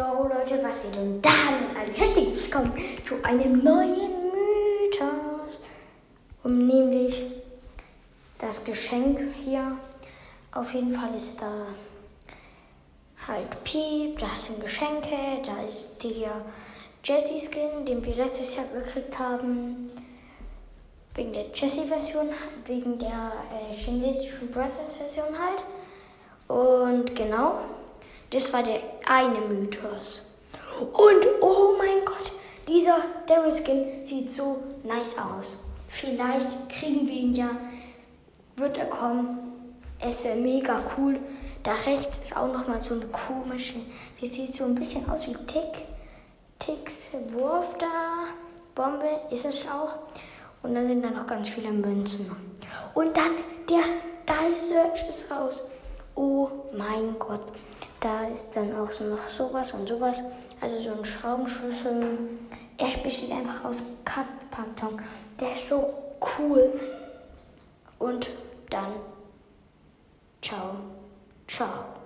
Jo Leute, was geht? Und damit ein herzliches Willkommen zu einem neuen Mythos. Um nämlich das Geschenk hier. Auf jeden Fall ist da halt Piep, da sind Geschenke, da ist der Jessie Skin, den wir letztes Jahr gekriegt haben. Wegen der Jessie-Version, wegen der äh, chinesischen Brothers-Version halt. Und genau. Das war der eine Mythos. Und oh mein Gott, dieser Daryl Skin sieht so nice aus. Vielleicht kriegen wir ihn ja, wird er kommen. Es wäre mega cool. Da rechts ist auch noch mal so eine komische, die sieht so ein bisschen aus wie Tick. Ticks Wurf da. Bombe ist es auch. Und dann sind da noch ganz viele Münzen. Und dann der Die Search ist raus. Oh mein Gott. Da ist dann auch so noch sowas und sowas. Also so ein Schraubenschlüssel. Er besteht einfach aus Kartenkarton. Der ist so cool. Und dann, ciao, ciao.